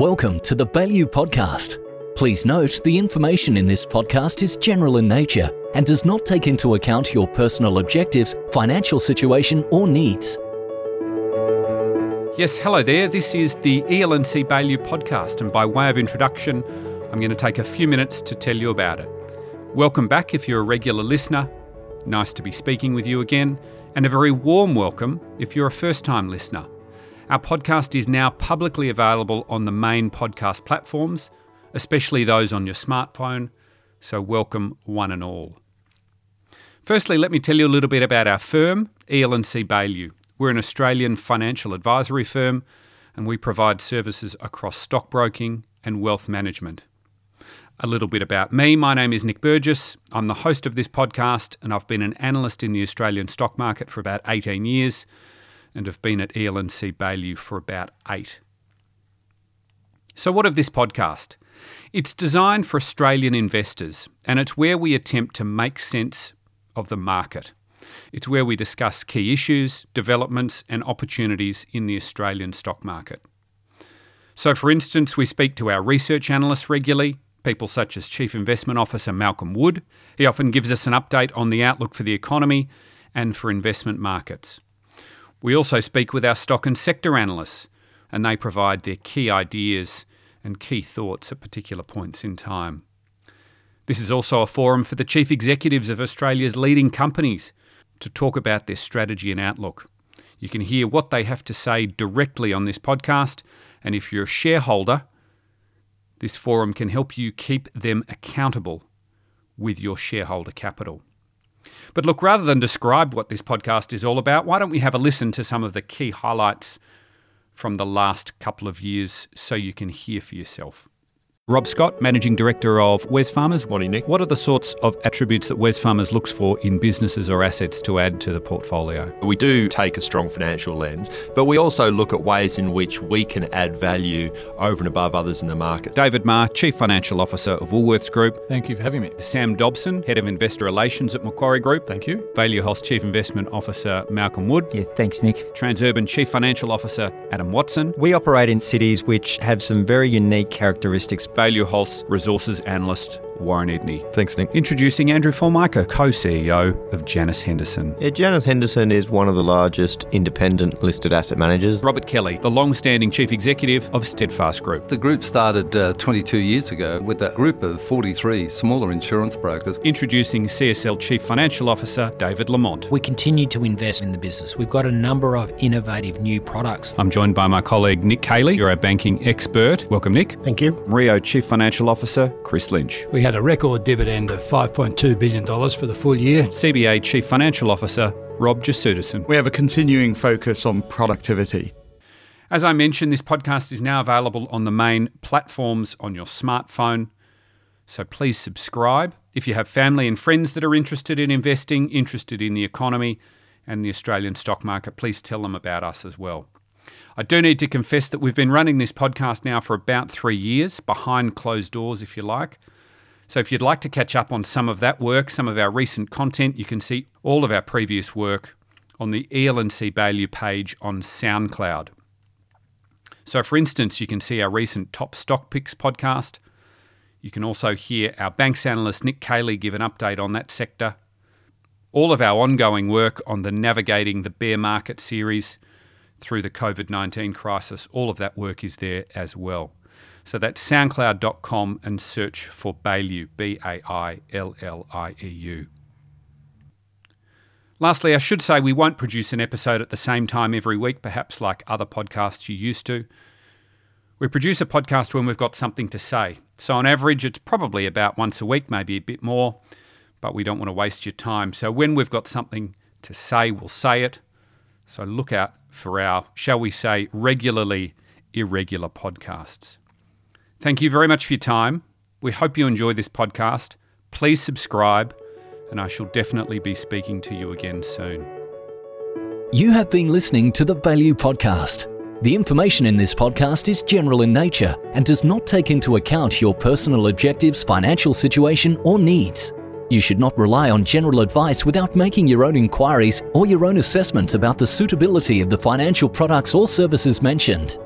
Welcome to the Baillieu Podcast. Please note the information in this podcast is general in nature and does not take into account your personal objectives, financial situation, or needs. Yes, hello there. This is the E.L. & C. Baillieu Podcast, and by way of introduction, I'm going to take a few minutes to tell you about it. Welcome back if you're a regular listener. Nice to be speaking with you again, and a very warm welcome if you're a first time listener. Our podcast is now publicly available on the main podcast platforms, especially those on your smartphone, so welcome one and all. Firstly, let me tell you a little bit about our firm, E.L. & C. Baillieu. We're an Australian financial advisory firm and we provide services across stockbroking and wealth management. A little bit about me. My name is Nick Burgess. I'm the host of this podcast and I've been an analyst in the Australian stock market for about 18 years and have been at E.L. & C. Baillieu for about eight. So, what of this podcast? It's designed for Australian investors, and it's where we attempt to make sense of the market. It's where we discuss key issues, developments, and opportunities in the Australian stock market. So, for instance, we speak to our research analysts regularly, people such as Chief Investment Officer Malcolm Wood. He often gives us an update on the outlook for the economy and for investment markets. We also speak with our stock and sector analysts, and they provide their key ideas and key thoughts at particular points in time. This is also a forum for the chief executives of Australia's leading companies to talk about their strategy and outlook. You can hear what they have to say directly on this podcast, and if you're a shareholder, this forum can help you keep them accountable with your shareholder capital. But look, rather than describe what this podcast is all about, why don't we have a listen to some of the key highlights from the last couple of years so you can hear for yourself? Rob Scott, Managing Director of Wesfarmers. Morning, Nick. What are the sorts of attributes that Wesfarmers looks for in businesses or assets to add to the portfolio? We do take a strong financial lens, but we also look at ways in which we can add value over and above others in the market. David Marr, Chief Financial Officer of Woolworths Group. Thank you for having me. Sam Dobson, Head of Investor Relations at Macquarie Group. Thank you. Baillieu Holst Chief Investment Officer Malcolm Wood. Yeah, thanks, Nick. Transurban Chief Financial Officer Adam Watson. We operate in cities which have some very unique characteristics. Baillieu Holst Resources Analyst Warren Edney. Thanks, Nick. Introducing Andrew Formica, co-CEO of Janus Henderson. Yeah, Janus Henderson is one of the largest independent listed asset managers. Robert Kelly, the long-standing Chief Executive of Steadfast Group. The group started uh, 22 years ago with a group of 43 smaller insurance brokers. Introducing CSL Chief Financial Officer David Lamont. We continue to invest in the business. We've got a number of innovative new products. I'm joined by my colleague Nick Cayley. You're our banking expert. Welcome, Nick. Thank you. Rio Chief Financial Officer Chris Lynch. We had a record dividend of $5.2 billion for the full year. CBA Chief Financial Officer Rob Jesudason. We have a continuing focus on productivity. As I mentioned, this podcast is now available on the main platforms on your smartphone. So please subscribe. If you have family and friends that are interested in investing, interested in the economy and the Australian stock market, please tell them about us as well. I do need to confess that we've been running this podcast now for about three years, behind closed doors, if you like. So if you'd like to catch up on some of that work, some of our recent content, you can see all of our previous work on the E.L. & C. Baillieu page on SoundCloud. So, for instance, you can see our recent Top Stock Picks podcast. You can also hear our banks analyst Nick Cayley give an update on that sector. All of our ongoing work on the Navigating the Bear Market series through the COVID 19 crisis, all of that work is there as well. So that's soundcloud.com and search for Baillieu, B A I L L I E U. Lastly, I should say we won't produce an episode at the same time every week, perhaps like other podcasts you used to. We produce a podcast when we've got something to say. So, on average, it's probably about once a week, maybe a bit more, but we don't want to waste your time. So, when we've got something to say, we'll say it. So, look out for our, shall we say, regularly irregular podcasts. Thank you very much for your time. We hope you enjoy this podcast. Please subscribe, and I shall definitely be speaking to you again soon. You have been listening to the Baillieu Podcast. The information in this podcast is general in nature and does not take into account your personal objectives, financial situation, or needs. You should not rely on general advice without making your own inquiries or your own assessments about the suitability of the financial products or services mentioned.